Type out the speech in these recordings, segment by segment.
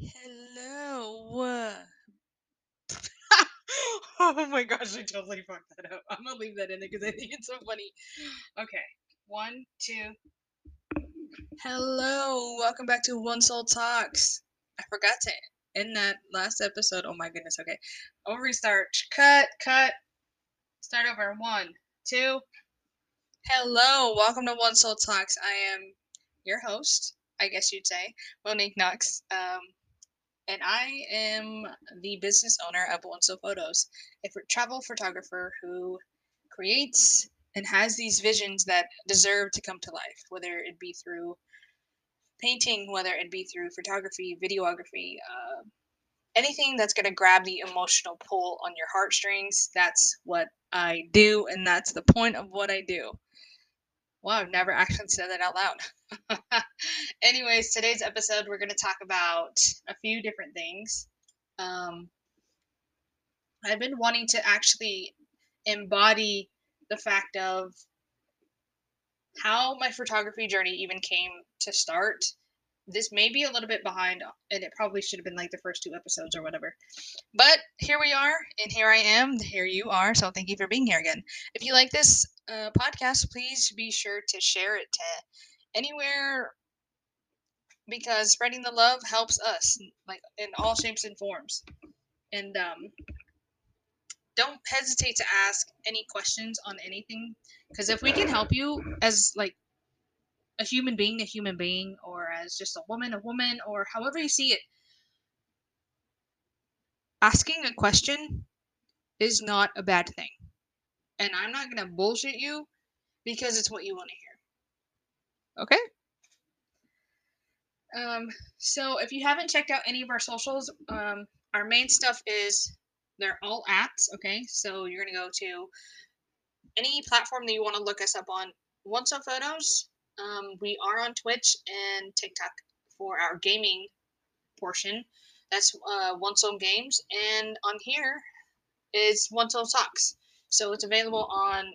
Hello. oh my gosh, I totally fucked that up. I'm gonna leave that in there because I think it's so funny. Okay, one, two. Hello, welcome back to One Soul Talks. I forgot to end that last episode. Oh my goodness. Okay, I'll restart. Cut, cut. Start over. One, two. Hello, welcome to One Soul Talks. I am your host, I guess you'd say, Monique Knox. Um, and I am the business owner of One Soul Photos, a travel photographer who creates and has these visions that deserve to come to life, whether it be through painting, whether it be through photography, videography, uh, anything that's going to grab the emotional pull on your heartstrings. That's what I do, and that's the point of what I do. Wow, I've never actually said that out loud. Anyways, today's episode, we're going to talk about a few different things. Um, I've been wanting to actually embody the fact of how my photography journey even came to start. This may be a little bit behind, and it probably should have been like the first two episodes or whatever. But here we are, and here I am. Here you are. So thank you for being here again. If you like this uh, podcast, please be sure to share it to anywhere because spreading the love helps us, like in all shapes and forms. And um, don't hesitate to ask any questions on anything because if we can help you as like a human being, a human being, or as just a woman, a woman, or however you see it, asking a question is not a bad thing. And I'm not going to bullshit you because it's what you want to hear. Okay? Um, so if you haven't checked out any of our socials, um, our main stuff is they're all apps. Okay, so you're gonna go to any platform that you want to look us up on. One Soul Photos. Um, we are on Twitch and TikTok for our gaming portion. That's uh, One Soul Games, and on here is One Soul Talks. So it's available on,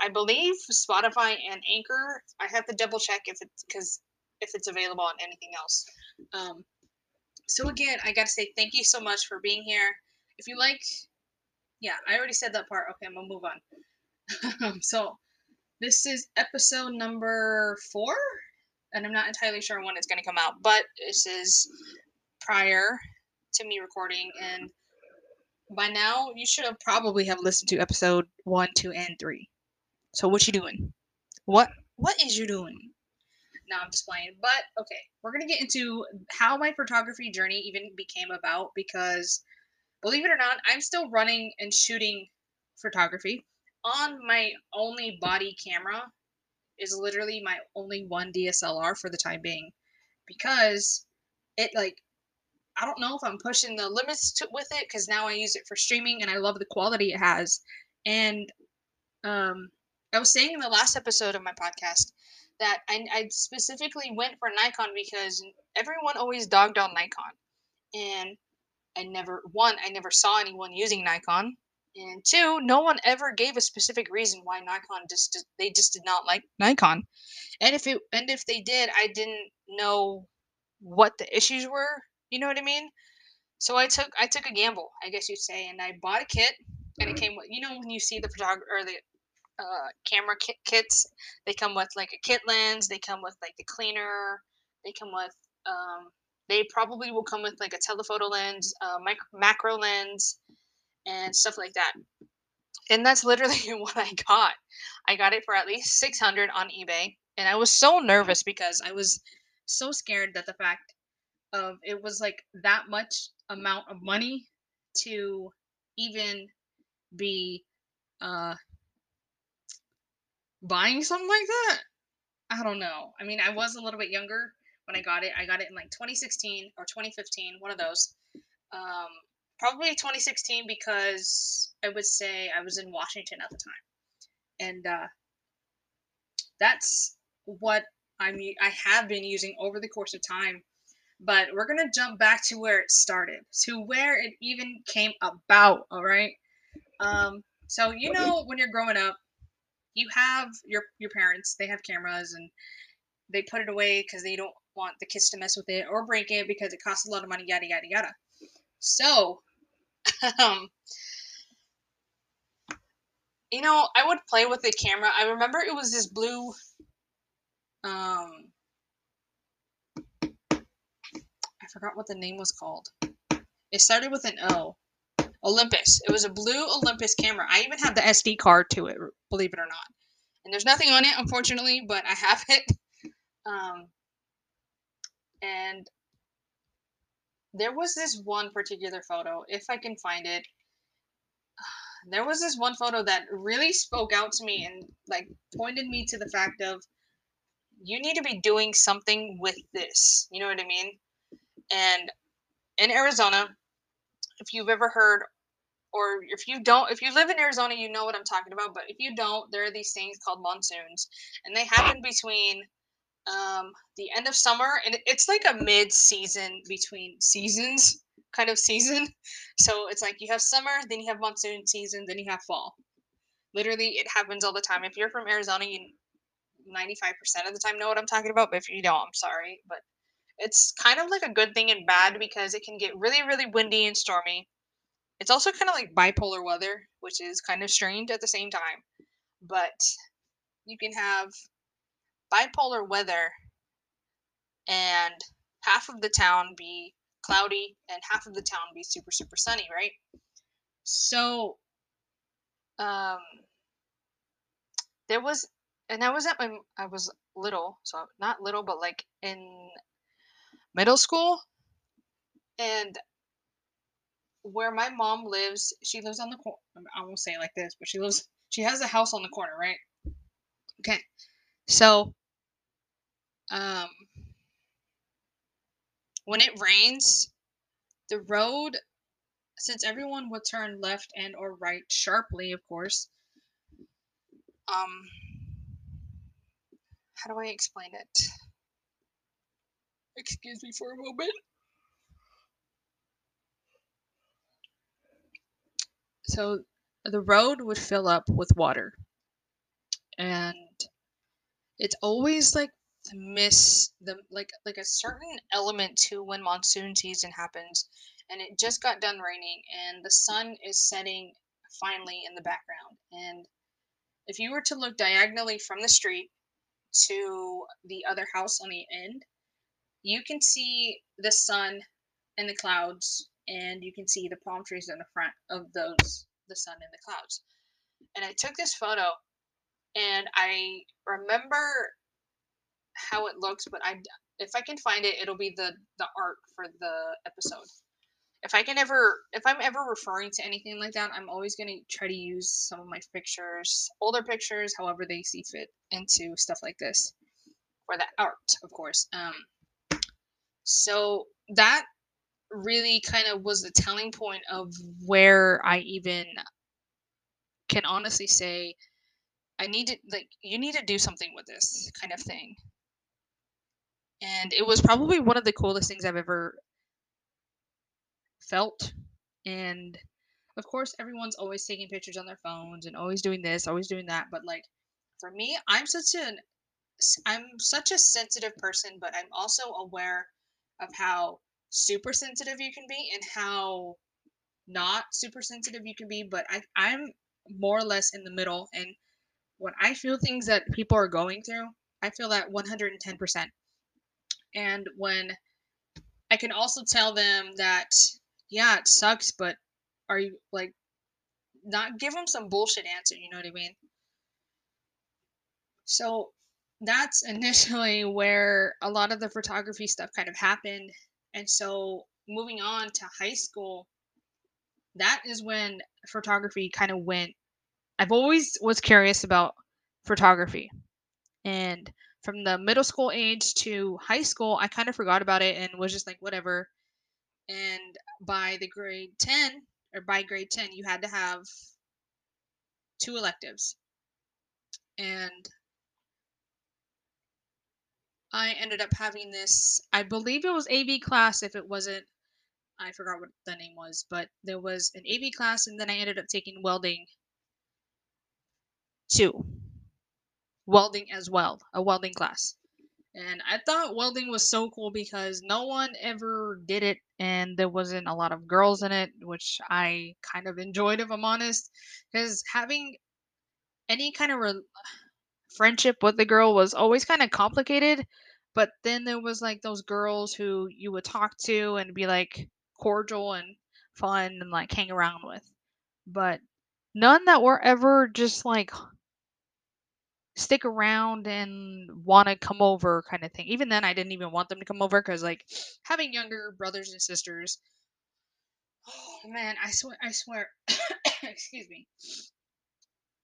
I believe, Spotify and Anchor. I have to double check if it's because if it's available on anything else. Um, so again, I gotta say thank you so much for being here. If you like, yeah, I already said that part. Okay, I'm gonna move on. so this is episode number four, and I'm not entirely sure when it's gonna come out, but this is prior to me recording, and by now you should have probably have listened to episode one, two, and three. So what you doing? What what is you doing? Now I'm just playing. But okay, we're gonna get into how my photography journey even became about because believe it or not, I'm still running and shooting photography on my only body camera is literally my only one DSLR for the time being. Because it like I don't know if I'm pushing the limits to, with it because now I use it for streaming and I love the quality it has. And um, I was saying in the last episode of my podcast that I, I specifically went for Nikon because everyone always dogged on Nikon, and I never one I never saw anyone using Nikon, and two no one ever gave a specific reason why Nikon just they just did not like Nikon, and if it and if they did I didn't know what the issues were. You know what I mean? So I took I took a gamble, I guess you'd say, and I bought a kit, and it came with you know when you see the photographer or the uh, camera kit kits. They come with like a kit lens. They come with like the cleaner. They come with um, they probably will come with like a telephoto lens, uh, micro, macro lens, and stuff like that. And that's literally what I got. I got it for at least 600 on eBay. And I was so nervous because I was so scared that the fact of it was like that much amount of money to even be uh buying something like that. I don't know. I mean, I was a little bit younger when I got it. I got it in like 2016 or 2015, one of those. Um, probably 2016 because I would say I was in Washington at the time, and uh, that's what I'm. I have been using over the course of time. But we're gonna jump back to where it started, to where it even came about. All right. Um, so you know when you're growing up, you have your your parents they have cameras and they put it away because they don't want the kids to mess with it or break it because it costs a lot of money, yada yada yada. So, um, you know, I would play with the camera. I remember it was this blue, um, I forgot what the name was called. It started with an O. Olympus. It was a blue Olympus camera. I even have the SD card to it, believe it or not. And there's nothing on it, unfortunately, but I have it. Um, and there was this one particular photo, if I can find it. There was this one photo that really spoke out to me and like pointed me to the fact of you need to be doing something with this. You know what I mean? And in Arizona, if you've ever heard or if you don't if you live in Arizona, you know what I'm talking about, but if you don't, there are these things called monsoons and they happen between um, the end of summer, and it's like a mid-season between seasons kind of season. So it's like you have summer, then you have monsoon season, then you have fall. Literally, it happens all the time. If you're from Arizona, you 95% of the time know what I'm talking about, but if you don't, I'm sorry. But it's kind of like a good thing and bad because it can get really, really windy and stormy. It's also kind of like bipolar weather, which is kind of strange at the same time. But you can have bipolar weather and half of the town be cloudy and half of the town be super super sunny right? So um there was and i was at my i was little so not little but like in middle school. And where my mom lives she lives on the corner i won't say like this but she lives she has a house on the corner right? Okay so, um, when it rains, the road, since everyone would turn left and or right sharply, of course, um, how do I explain it? Excuse me for a moment. So the road would fill up with water. And it's always like miss the like like a certain element to when monsoon season happens and it just got done raining and the sun is setting finally in the background and if you were to look diagonally from the street to the other house on the end you can see the sun and the clouds and you can see the palm trees in the front of those the sun and the clouds and i took this photo and I remember how it looks, but I if I can find it, it'll be the the art for the episode. If I can ever, if I'm ever referring to anything like that, I'm always gonna try to use some of my pictures, older pictures, however they see fit, into stuff like this for the art, of course. Um, so that really kind of was the telling point of where I even can honestly say I need to like you need to do something with this kind of thing. And it was probably one of the coolest things I've ever felt. And of course, everyone's always taking pictures on their phones and always doing this, always doing that. But like for me, I'm such an I'm such a sensitive person, but I'm also aware of how super sensitive you can be and how not super sensitive you can be. But I I'm more or less in the middle and when I feel things that people are going through, I feel that 110%. And when I can also tell them that, yeah, it sucks, but are you like, not give them some bullshit answer, you know what I mean? So that's initially where a lot of the photography stuff kind of happened. And so moving on to high school, that is when photography kind of went I've always was curious about photography. And from the middle school age to high school, I kind of forgot about it and was just like whatever. And by the grade 10 or by grade 10, you had to have two electives. And I ended up having this, I believe it was AV class if it wasn't I forgot what the name was, but there was an AV class and then I ended up taking welding two welding as well, a welding class. And I thought welding was so cool because no one ever did it and there wasn't a lot of girls in it, which I kind of enjoyed if I'm honest. Because having any kind of re- friendship with the girl was always kind of complicated. But then there was like those girls who you would talk to and be like cordial and fun and like hang around with. But none that were ever just like stick around and want to come over kind of thing. Even then, I didn't even want them to come over because like having younger brothers and sisters. Oh man, I swear, I swear. excuse me.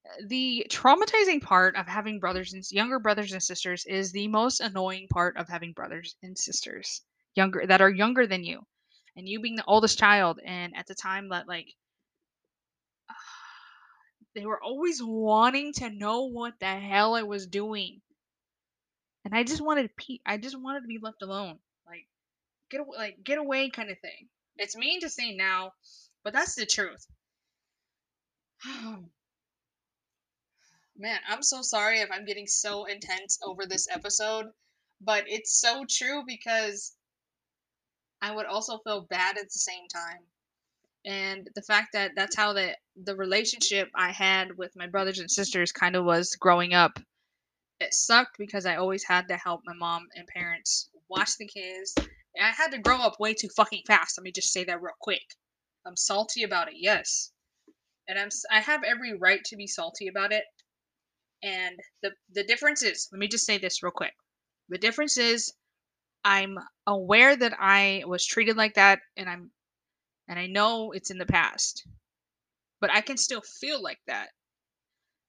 Uh, the traumatizing part of having brothers and younger brothers and sisters is the most annoying part of having brothers and sisters younger that are younger than you, and you being the oldest child. And at the time that like they were always wanting to know what the hell I was doing. And I just wanted pe- I just wanted to be left alone. Like get away, like get away kind of thing. It's mean to say now, but that's the truth. Man, I'm so sorry if I'm getting so intense over this episode, but it's so true because I would also feel bad at the same time and the fact that that's how the the relationship I had with my brothers and sisters kind of was growing up. It sucked because I always had to help my mom and parents watch the kids. I had to grow up way too fucking fast. Let me just say that real quick. I'm salty about it, yes, and I'm I have every right to be salty about it. And the the difference is, let me just say this real quick. The difference is, I'm aware that I was treated like that, and I'm and I know it's in the past, but I can still feel like that.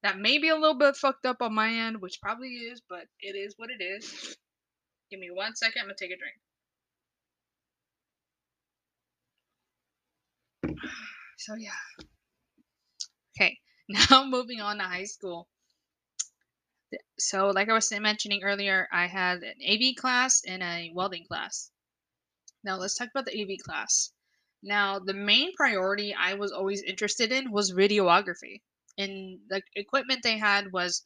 That may be a little bit fucked up on my end, which probably is, but it is what it is. Give me one second, I'm gonna take a drink. So, yeah. Okay, now moving on to high school. So, like I was mentioning earlier, I had an AV class and a welding class. Now, let's talk about the AV class. Now, the main priority I was always interested in was videography. And the equipment they had was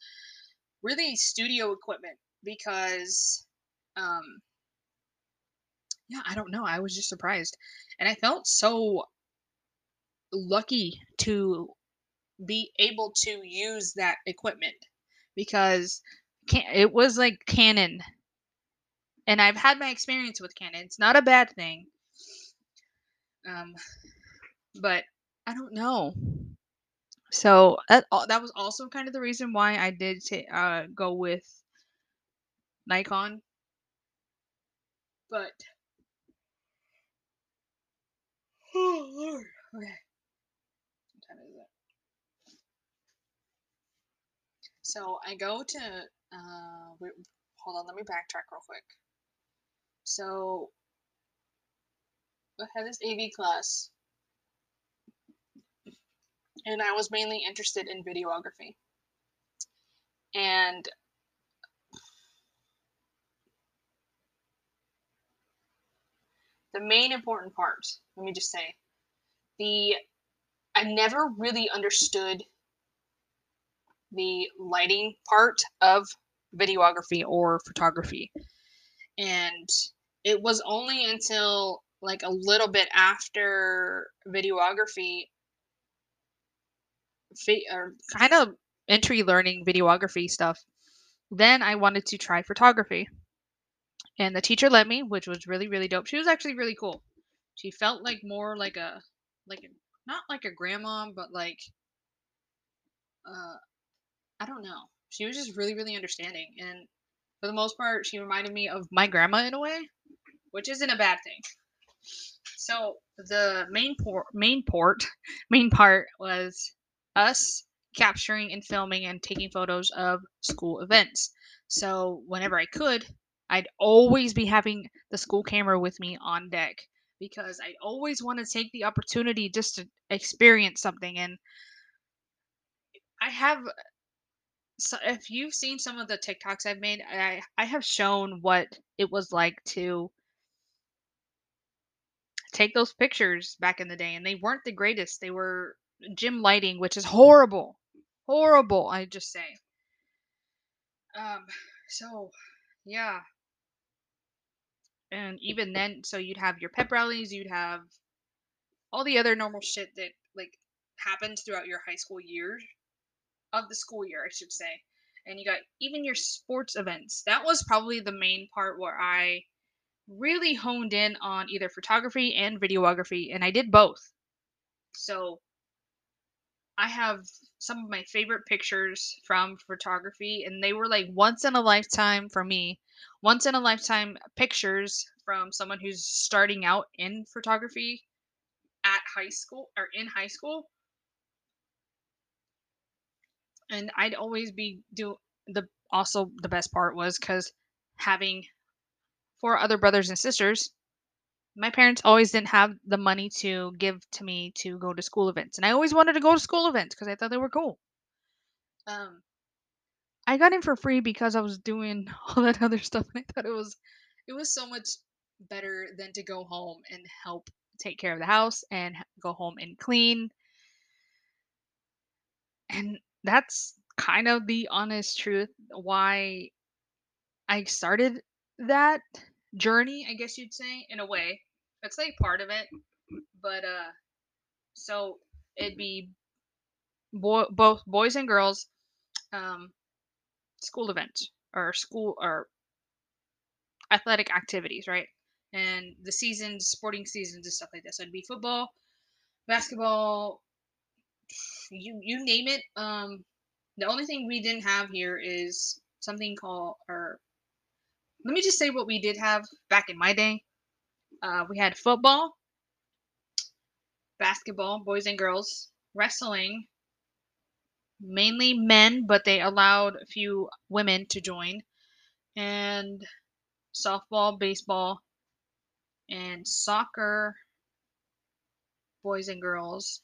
really studio equipment because um yeah, I don't know, I was just surprised. And I felt so lucky to be able to use that equipment because it was like Canon. And I've had my experience with Canon. It's not a bad thing um, but I don't know. So that that was also kind of the reason why I did t- uh, go with Nikon. But oh Lord, okay. What time is it? So I go to uh, wait, hold on, let me backtrack real quick. So I had this AV class, and I was mainly interested in videography. And the main important part, let me just say, the I never really understood the lighting part of videography or photography. And it was only until like a little bit after videography or kind of entry learning videography stuff. Then i wanted to try photography. And the teacher let me which was really really dope. She was actually really cool. She felt like more like a like a, not like a grandma but like uh i don't know. She was just really really understanding. And for the most part she reminded me of my grandma in a way which isn't a bad thing so the main port, main port, main part was us capturing and filming and taking photos of school events. So whenever I could, I'd always be having the school camera with me on deck because I always want to take the opportunity just to experience something. And I have, so if you've seen some of the TikToks I've made, I I have shown what it was like to take those pictures back in the day and they weren't the greatest. They were gym lighting, which is horrible. Horrible, I just say. Um so yeah, and even then, so you'd have your pep rallies, you'd have all the other normal shit that like happens throughout your high school year of the school year, I should say. And you got even your sports events. That was probably the main part where I really honed in on either photography and videography, and I did both. So I have some of my favorite pictures from photography, and they were like once in a lifetime for me. Once in a lifetime pictures from someone who's starting out in photography at high school or in high school. And I'd always be do the also the best part was because having four other brothers and sisters, my parents always didn't have the money to give to me to go to school events. And I always wanted to go to school events because I thought they were cool. Um, I got in for free because I was doing all that other stuff and I thought it was it was so much better than to go home and help take care of the house and go home and clean. And that's kind of the honest truth why I started that journey, I guess you'd say, in a way. It's like part of it, but uh so it'd be boy, both boys and girls um school events or school or athletic activities, right? And the seasons, sporting seasons and stuff like that. So it'd be football, basketball, you you name it. Um the only thing we didn't have here is something called or let me just say what we did have back in my day. Uh, we had football, basketball, boys and girls, wrestling, mainly men, but they allowed a few women to join, and softball, baseball, and soccer, boys and girls,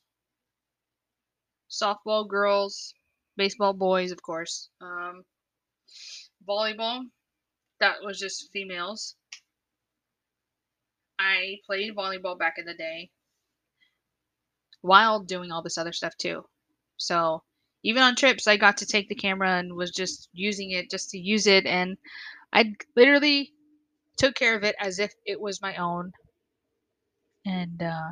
softball girls, baseball boys, of course, um, volleyball, that was just females. I played volleyball back in the day while doing all this other stuff too. So even on trips, I got to take the camera and was just using it just to use it. And I literally took care of it as if it was my own. And uh,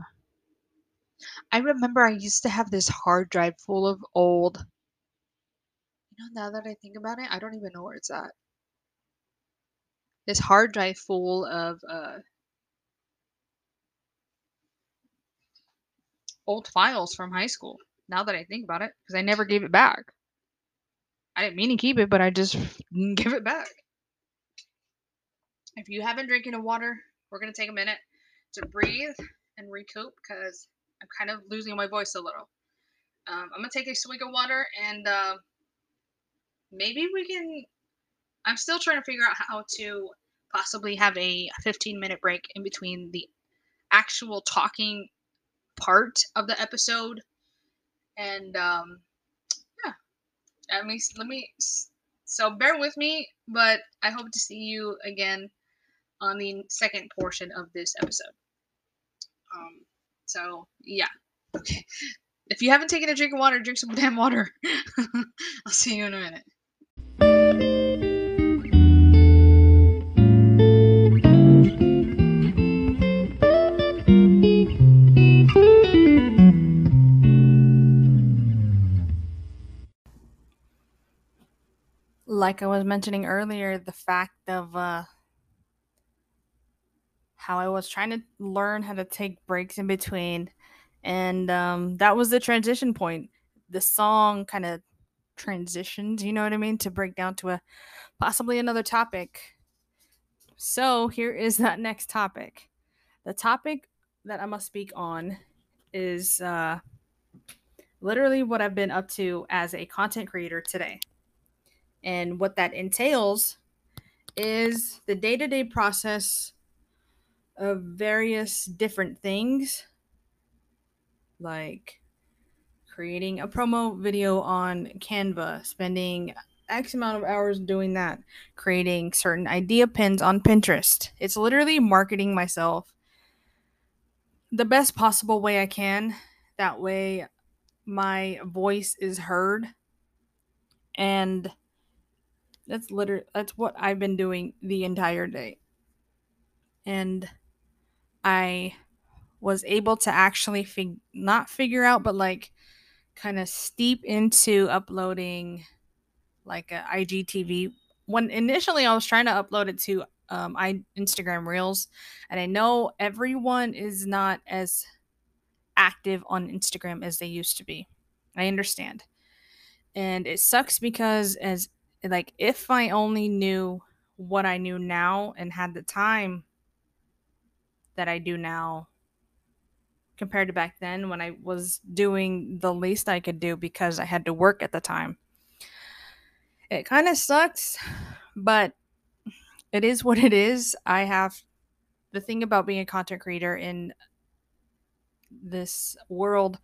I remember I used to have this hard drive full of old. You know, now that I think about it, I don't even know where it's at. This hard drive full of uh, old files from high school. Now that I think about it, because I never gave it back. I didn't mean to keep it, but I just didn't give it back. If you haven't drinking of water, we're gonna take a minute to breathe and recoup because I'm kind of losing my voice a little. Um, I'm gonna take a swig of water and uh, maybe we can. I'm still trying to figure out how to possibly have a 15 minute break in between the actual talking part of the episode. And um yeah. Let me let me so bear with me but i hope to see you again on the second portion of this episode. Um so yeah. Okay. If you haven't taken a drink of water drink some damn water. I'll see you in a minute like I was mentioning earlier, the fact of uh, how I was trying to learn how to take breaks in between, and um, that was the transition point. The song kind of transitioned, you know what I mean, to break down to a possibly another topic. So here is that next topic. The topic that I must speak on is uh, literally what I've been up to as a content creator today. And what that entails is the day to day process of various different things, like creating a promo video on Canva, spending X amount of hours doing that, creating certain idea pins on Pinterest. It's literally marketing myself the best possible way I can. That way, my voice is heard. And that's literally that's what I've been doing the entire day. and I was able to actually fig- not figure out, but like kind of steep into uploading like a IGTV. When initially I was trying to upload it to um, I Instagram Reels, and I know everyone is not as active on Instagram as they used to be. I understand, and it sucks because as like if I only knew what I knew now and had the time that I do now compared to back then when I was doing the least I could do because I had to work at the time. It kind of sucks, but it is what it is. I have the thing about being a content creator in this world,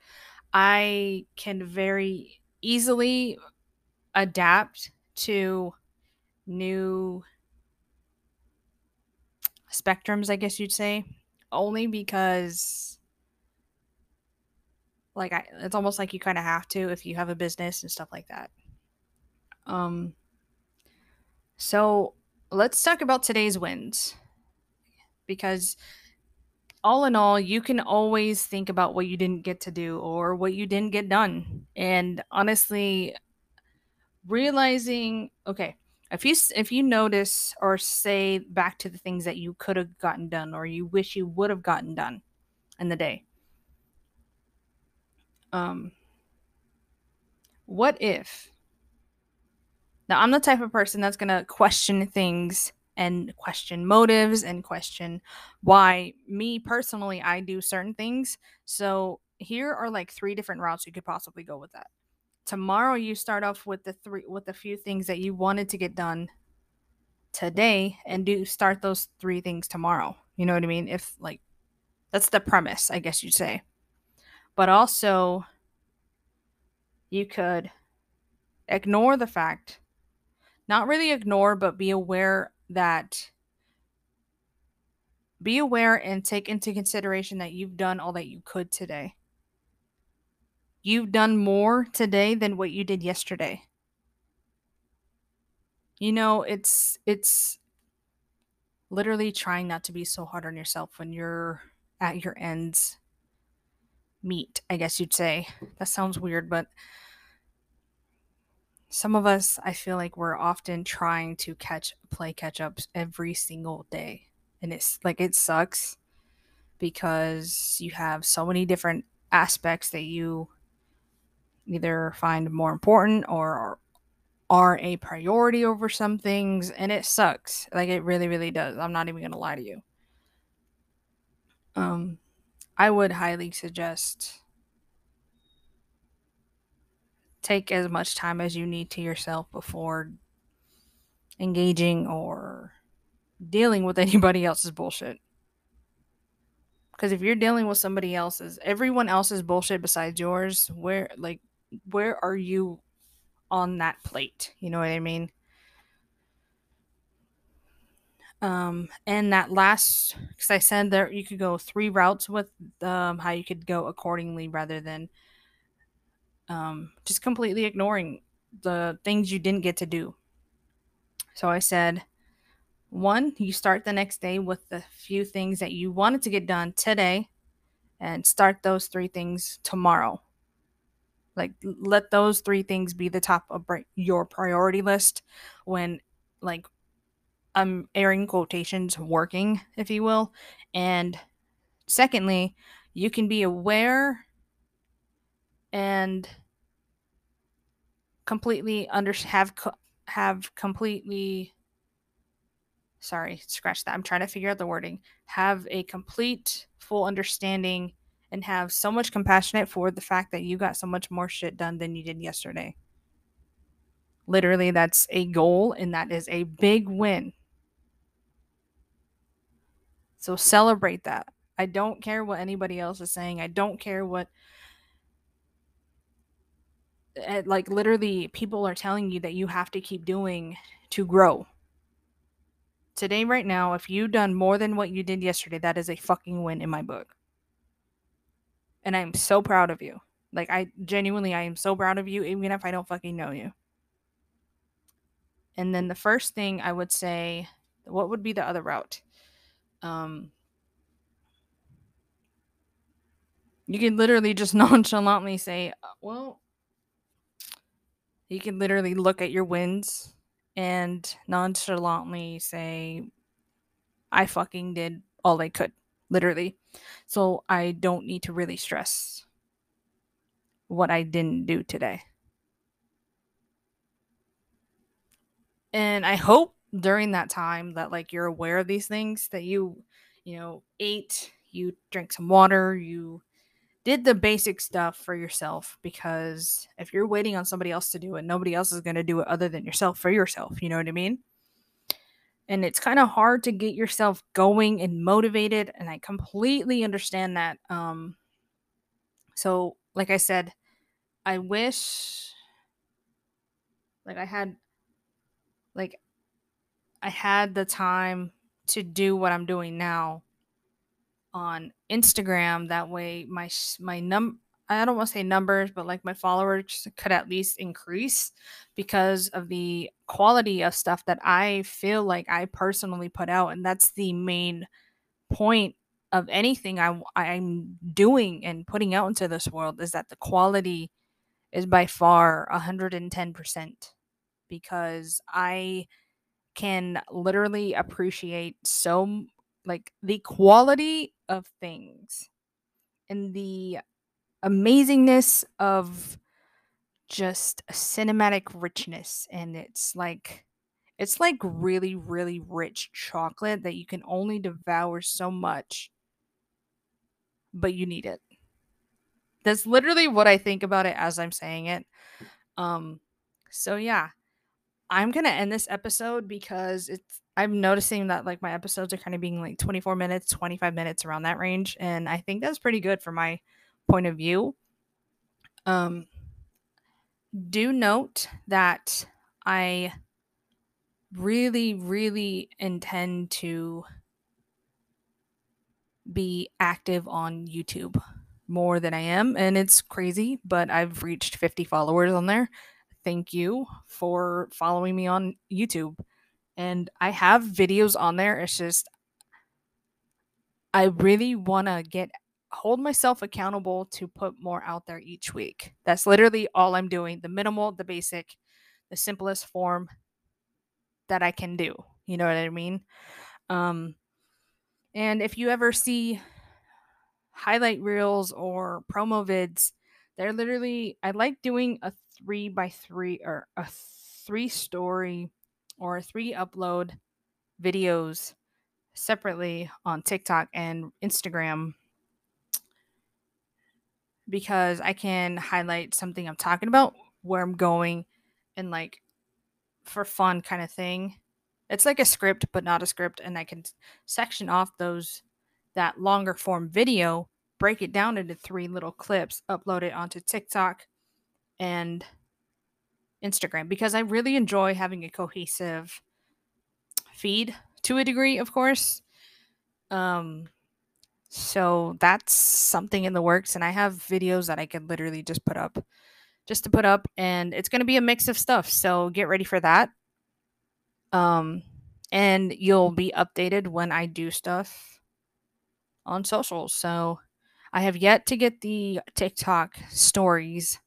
I can very easily adapt to new spectrums, I guess you'd say, only because like I, it's almost like you kind of have to if you have a business and stuff like that. Um so let's talk about today's wins. Because all in all, you can always think about what you didn't get to do or what you didn't get done. And honestly, realizing, okay, if you if you notice or say back to the things that you could have gotten done or you wish you would have gotten done in the day. Um what if now I'm the type of person that's going to question things and question motives and question why me personally I do certain things. So here are like three different routes you could possibly go with that. Tomorrow you start off with the three with a few things that you wanted to get done today and do start those three things tomorrow. You know what I mean? If like that's the premise, I guess you'd say. But also you could ignore the fact not really ignore but be aware that be aware and take into consideration that you've done all that you could today. You've done more today than what you did yesterday. You know, it's it's literally trying not to be so hard on yourself when you're at your ends meet, I guess you'd say. That sounds weird, but some of us, I feel like we're often trying to catch play catch ups every single day. And it's like it sucks because you have so many different aspects that you either find more important or are a priority over some things and it sucks. Like it really really does. I'm not even gonna lie to you. Um i would highly suggest take as much time as you need to yourself before engaging or dealing with anybody else's bullshit. Because if you're dealing with somebody else's everyone else's bullshit besides yours where like where are you on that plate? You know what i mean? Um and that last because i said there you could go three routes with um how you could go accordingly rather than um just completely ignoring the things you didn't get to do. So i said one you start the next day with the few things that you wanted to get done today and start those three things tomorrow like let those three things be the top of your priority list when like I'm airing quotations working, if you will. And secondly, you can be aware and completely under have have completely sorry, scratch that. I'm trying to figure out the wording. Have a complete full understanding and have so much compassionate for the fact that you got so much more shit done than you did yesterday. Literally, that's a goal and that is a big win. So celebrate that. I don't care what anybody else is saying. I don't care what eh, like literally people are telling you that you have to keep doing to grow. Today right now, if you've done more than what you did yesterday, that is a fucking win in my book and I'm so proud of you. Like I genuinely I am so proud of you even if I don't fucking know you. And then the first thing I would say, what would be the other route? Um, you can literally just nonchalantly say, uh, well, you can literally look at your wins and nonchalantly say, I fucking did all I could, literally. So I don't need to really stress what I didn't do today. And I hope during that time that like you're aware of these things that you, you know, ate, you drank some water, you did the basic stuff for yourself because if you're waiting on somebody else to do it, nobody else is going to do it other than yourself for yourself. You know what I mean? And it's kind of hard to get yourself going and motivated. And I completely understand that. Um, so, like I said, I wish, like, I had, like, I had the time to do what I'm doing now on Instagram. That way, my my num I don't want to say numbers, but like my followers could at least increase because of the quality of stuff that I feel like I personally put out, and that's the main point of anything I I'm doing and putting out into this world is that the quality is by far 110% because I can literally appreciate so like the quality of things and the amazingness of just a cinematic richness and it's like it's like really really rich chocolate that you can only devour so much but you need it that's literally what i think about it as i'm saying it um so yeah i'm gonna end this episode because it's i'm noticing that like my episodes are kind of being like 24 minutes 25 minutes around that range and i think that's pretty good for my point of view. Um, do note that I really, really intend to be active on YouTube more than I am. And it's crazy, but I've reached 50 followers on there. Thank you for following me on YouTube. And I have videos on there. It's just, I really want to get hold myself accountable to put more out there each week. That's literally all I'm doing the minimal, the basic, the simplest form that I can do. You know what I mean? Um, and if you ever see highlight reels or promo vids, they're literally, I like doing a three by three or a three story or a three upload videos separately on TikTok and Instagram because I can highlight something I'm talking about, where I'm going, and like for fun kind of thing. It's like a script, but not a script, and I can section off those that longer form video, break it down into three little clips, upload it onto TikTok and Instagram because I really enjoy having a cohesive feed to a degree, of course. Um, so that's something in the works. And I have videos that I could literally just put up, just to put up. And it's going to be a mix of stuff. So get ready for that. Um, and you'll be updated when I do stuff on socials. So I have yet to get the TikTok stories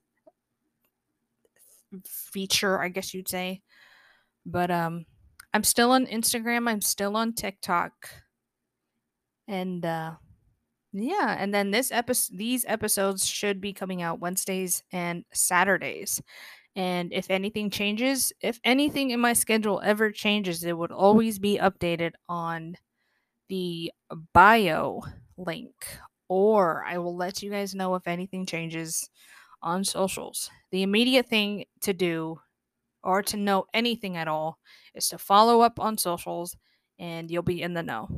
feature, I guess you'd say. But um I'm still on Instagram, I'm still on TikTok. And uh yeah, and then this episode these episodes should be coming out Wednesdays and Saturdays. And if anything changes, if anything in my schedule ever changes, it would always be updated on the bio link or I will let you guys know if anything changes on socials. The immediate thing to do or to know anything at all is to follow up on socials and you'll be in the know.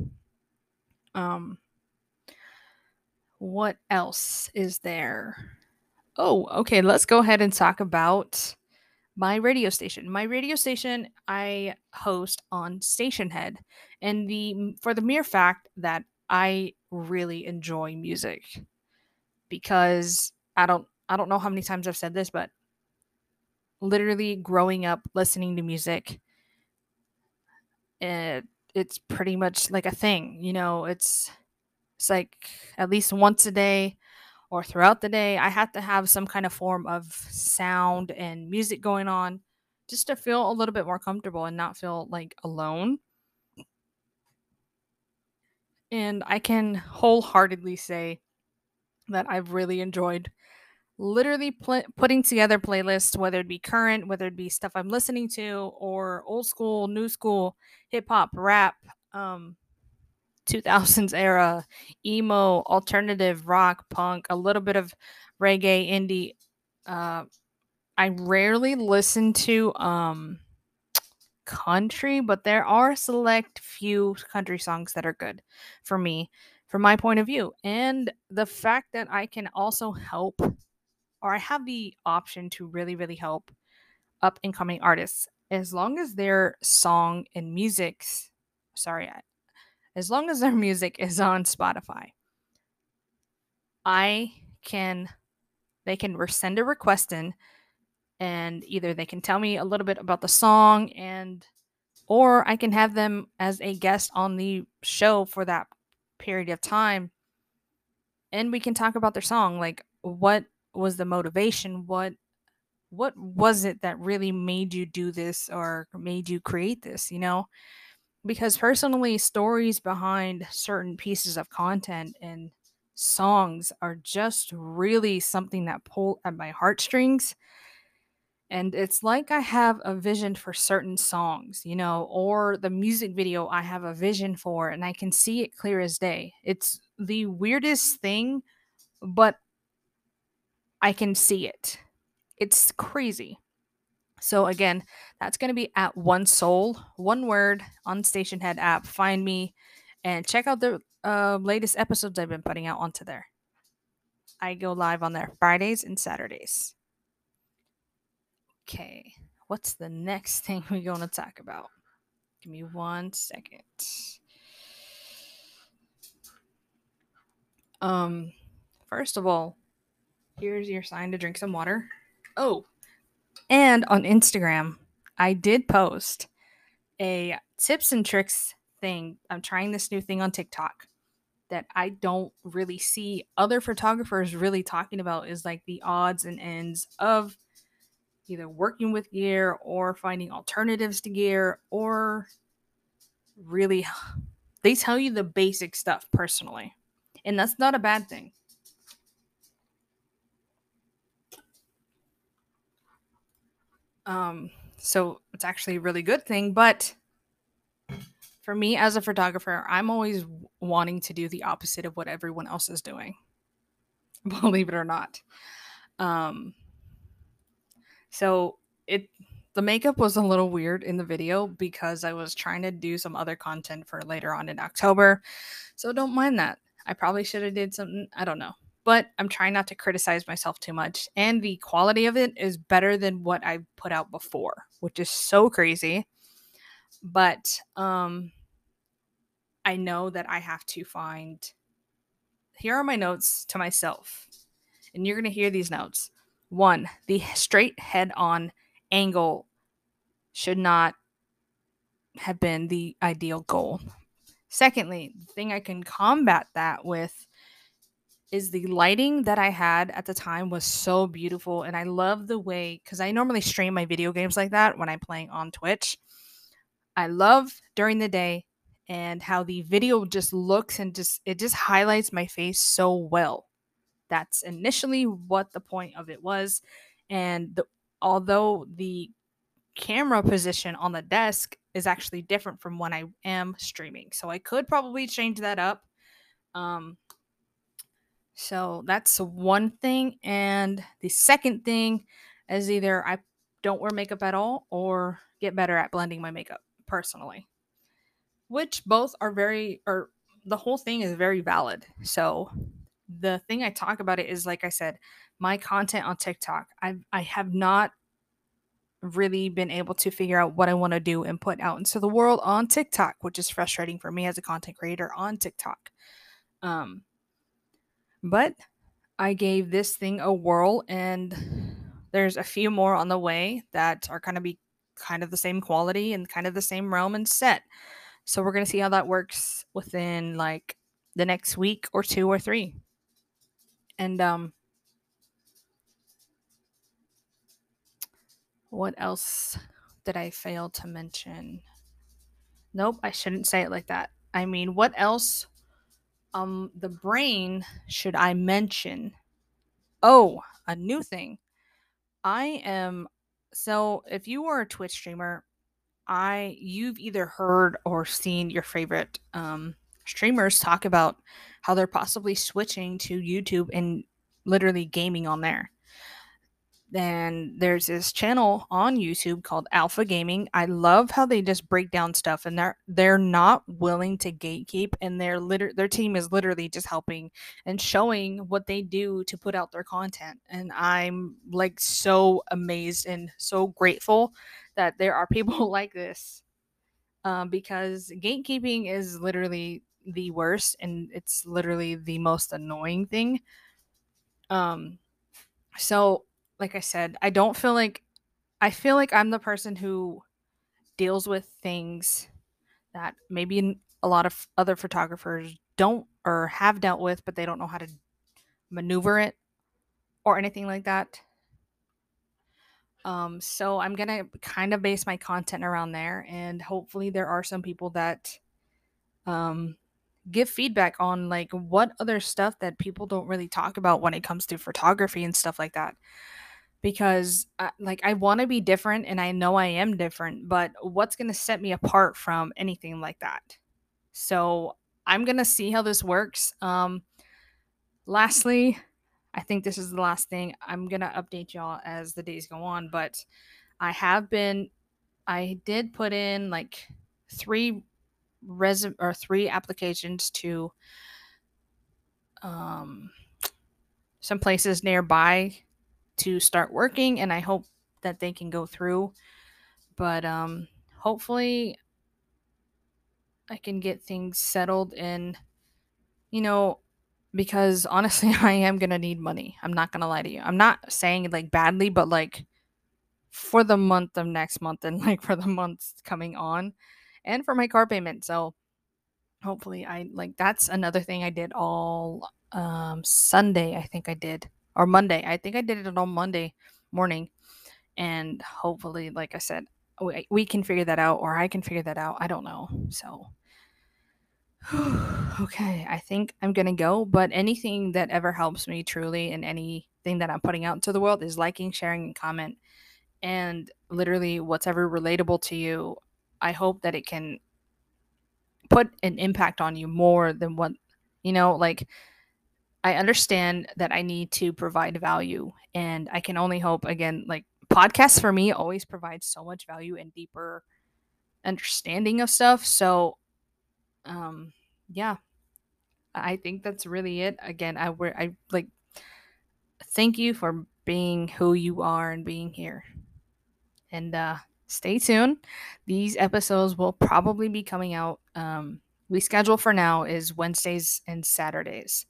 Um what else is there? Oh, okay. Let's go ahead and talk about my radio station. My radio station I host on Stationhead, and the for the mere fact that I really enjoy music because I don't I don't know how many times I've said this, but literally growing up listening to music, it it's pretty much like a thing, you know, it's it's like at least once a day or throughout the day, I have to have some kind of form of sound and music going on just to feel a little bit more comfortable and not feel like alone. And I can wholeheartedly say that I've really enjoyed literally pl- putting together playlists, whether it be current, whether it be stuff I'm listening to, or old school, new school, hip hop, rap, um, 2000s era, emo, alternative, rock, punk, a little bit of reggae, indie. Uh, I rarely listen to um, country, but there are select few country songs that are good for me, from my point of view. And the fact that I can also help, or I have the option to really, really help up and coming artists, as long as their song and music, sorry, as long as their music is on Spotify, I can, they can send a request in and either they can tell me a little bit about the song and or I can have them as a guest on the show for that period of time and we can talk about their song like what was the motivation? What what was it that really made you do this or made you create this you know because personally stories behind certain pieces of content and songs are just really something that pull at my heartstrings and it's like I have a vision for certain songs, you know, or the music video I have a vision for and I can see it clear as day. It's the weirdest thing, but I can see it. It's crazy. So again, that's going to be at One Soul, one word on Stationhead app. Find me and check out the uh, latest episodes I've been putting out onto there. I go live on there Fridays and Saturdays. Okay, what's the next thing we're going to talk about? Give me one second. Um, first of all, here's your sign to drink some water. Oh, and on Instagram, I did post a tips and tricks thing. I'm trying this new thing on TikTok that I don't really see other photographers really talking about is like the odds and ends of either working with gear or finding alternatives to gear or really they tell you the basic stuff personally and that's not a bad thing um so it's actually a really good thing but for me as a photographer i'm always wanting to do the opposite of what everyone else is doing believe it or not um so it the makeup was a little weird in the video because I was trying to do some other content for later on in October. So don't mind that. I probably should have did something, I don't know. But I'm trying not to criticize myself too much and the quality of it is better than what I put out before, which is so crazy. But um I know that I have to find here are my notes to myself. And you're going to hear these notes. One, the straight head on angle should not have been the ideal goal. Secondly, the thing I can combat that with is the lighting that I had at the time was so beautiful. And I love the way, because I normally stream my video games like that when I'm playing on Twitch. I love during the day and how the video just looks and just, it just highlights my face so well. That's initially what the point of it was. And the, although the camera position on the desk is actually different from when I am streaming. So I could probably change that up. Um, so that's one thing. And the second thing is either I don't wear makeup at all or get better at blending my makeup personally, which both are very, or the whole thing is very valid. So the thing I talk about it is like I said, my content on TikTok. I I have not really been able to figure out what I want to do and put out into the world on TikTok, which is frustrating for me as a content creator on TikTok. Um but I gave this thing a whirl and there's a few more on the way that are going to be kind of the same quality and kind of the same realm and set. So we're going to see how that works within like the next week or two or three. And um what else did I fail to mention? Nope, I shouldn't say it like that. I mean, what else um the brain should I mention? Oh, a new thing. I am so if you are a Twitch streamer, I you've either heard or seen your favorite um streamers talk about how they're possibly switching to YouTube and literally gaming on there. Then there's this channel on YouTube called Alpha Gaming. I love how they just break down stuff and they're they're not willing to gatekeep and their liter- their team is literally just helping and showing what they do to put out their content. And I'm like so amazed and so grateful that there are people like this. Um, because gatekeeping is literally the worst and it's literally the most annoying thing. Um so like I said, I don't feel like I feel like I'm the person who deals with things that maybe a lot of other photographers don't or have dealt with, but they don't know how to maneuver it or anything like that. Um, so I'm gonna kind of base my content around there, and hopefully there are some people that um, give feedback on like what other stuff that people don't really talk about when it comes to photography and stuff like that because uh, like I want to be different and I know I am different, but what's going to set me apart from anything like that? So, I'm going to see how this works. Um lastly, I think this is the last thing. I'm going to update y'all as the days go on, but I have been I did put in like 3 resume or 3 applications to um some places nearby to start working and I hope that they can go through. But um hopefully I can get things settled and you know because honestly I am going to need money. I'm not going to lie to you. I'm not saying like badly but like for the month of next month and like for the months coming on and for my car payment. So hopefully I like that's another thing I did all um Sunday I think I did or Monday. I think I did it on Monday morning. And hopefully, like I said, we, we can figure that out or I can figure that out. I don't know. So, okay, I think I'm going to go. But anything that ever helps me truly and anything that I'm putting out into the world is liking, sharing, and comment. And literally, whatever relatable to you, I hope that it can put an impact on you more than what, you know, like I understand that I need to provide value and I can only hope again like podcasts for me always provide so much value and deeper understanding of stuff. So um yeah. I think that's really it. Again, I were I like thank you for being who you are and being here. And uh stay tuned. These episodes will probably be coming out um we schedule for now is Wednesdays and Saturdays.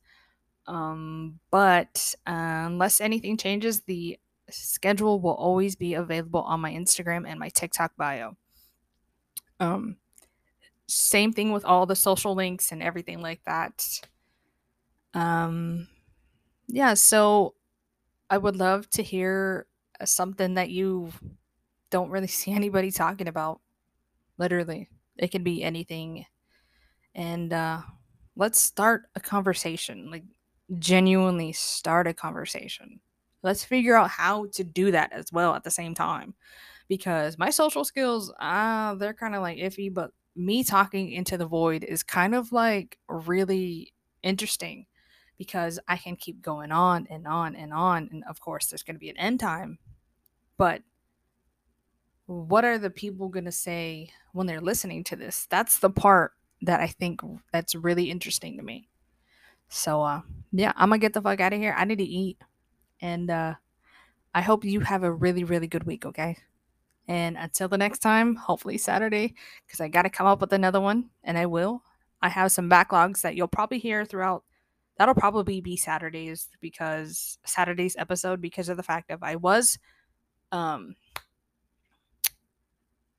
Um, but uh, unless anything changes, the schedule will always be available on my Instagram and my TikTok bio. Um, same thing with all the social links and everything like that. Um, yeah, so I would love to hear uh, something that you don't really see anybody talking about. Literally, it can be anything. And uh, let's start a conversation. Like, genuinely start a conversation. Let's figure out how to do that as well at the same time. Because my social skills, ah, uh, they're kind of like iffy, but me talking into the void is kind of like really interesting because I can keep going on and on and on. And of course, there's going to be an end time. But what are the people going to say when they're listening to this? That's the part that I think that's really interesting to me. So uh yeah, I'm gonna get the fuck out of here. I need to eat. And uh I hope you have a really, really good week, okay? And until the next time, hopefully Saturday, because I gotta come up with another one, and I will. I have some backlogs that you'll probably hear throughout that'll probably be Saturdays because Saturday's episode because of the fact of I was um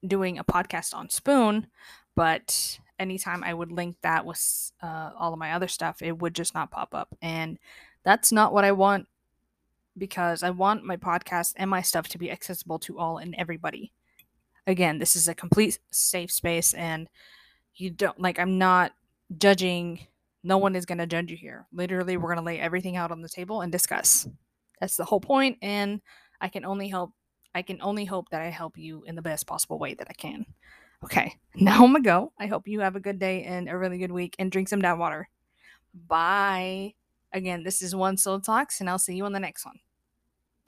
doing a podcast on Spoon, but anytime I would link that with uh, all of my other stuff, it would just not pop up. And that's not what I want because I want my podcast and my stuff to be accessible to all and everybody. Again, this is a complete safe space and you don't like I'm not judging no one is going to judge you here. Literally, we're going to lay everything out on the table and discuss. That's the whole point and I can only help I can only hope that I help you in the best possible way that I can. Okay, now I'm gonna go. I hope you have a good day and a really good week and drink some down water. Bye. Again, this is One Soul Talks, and I'll see you on the next one.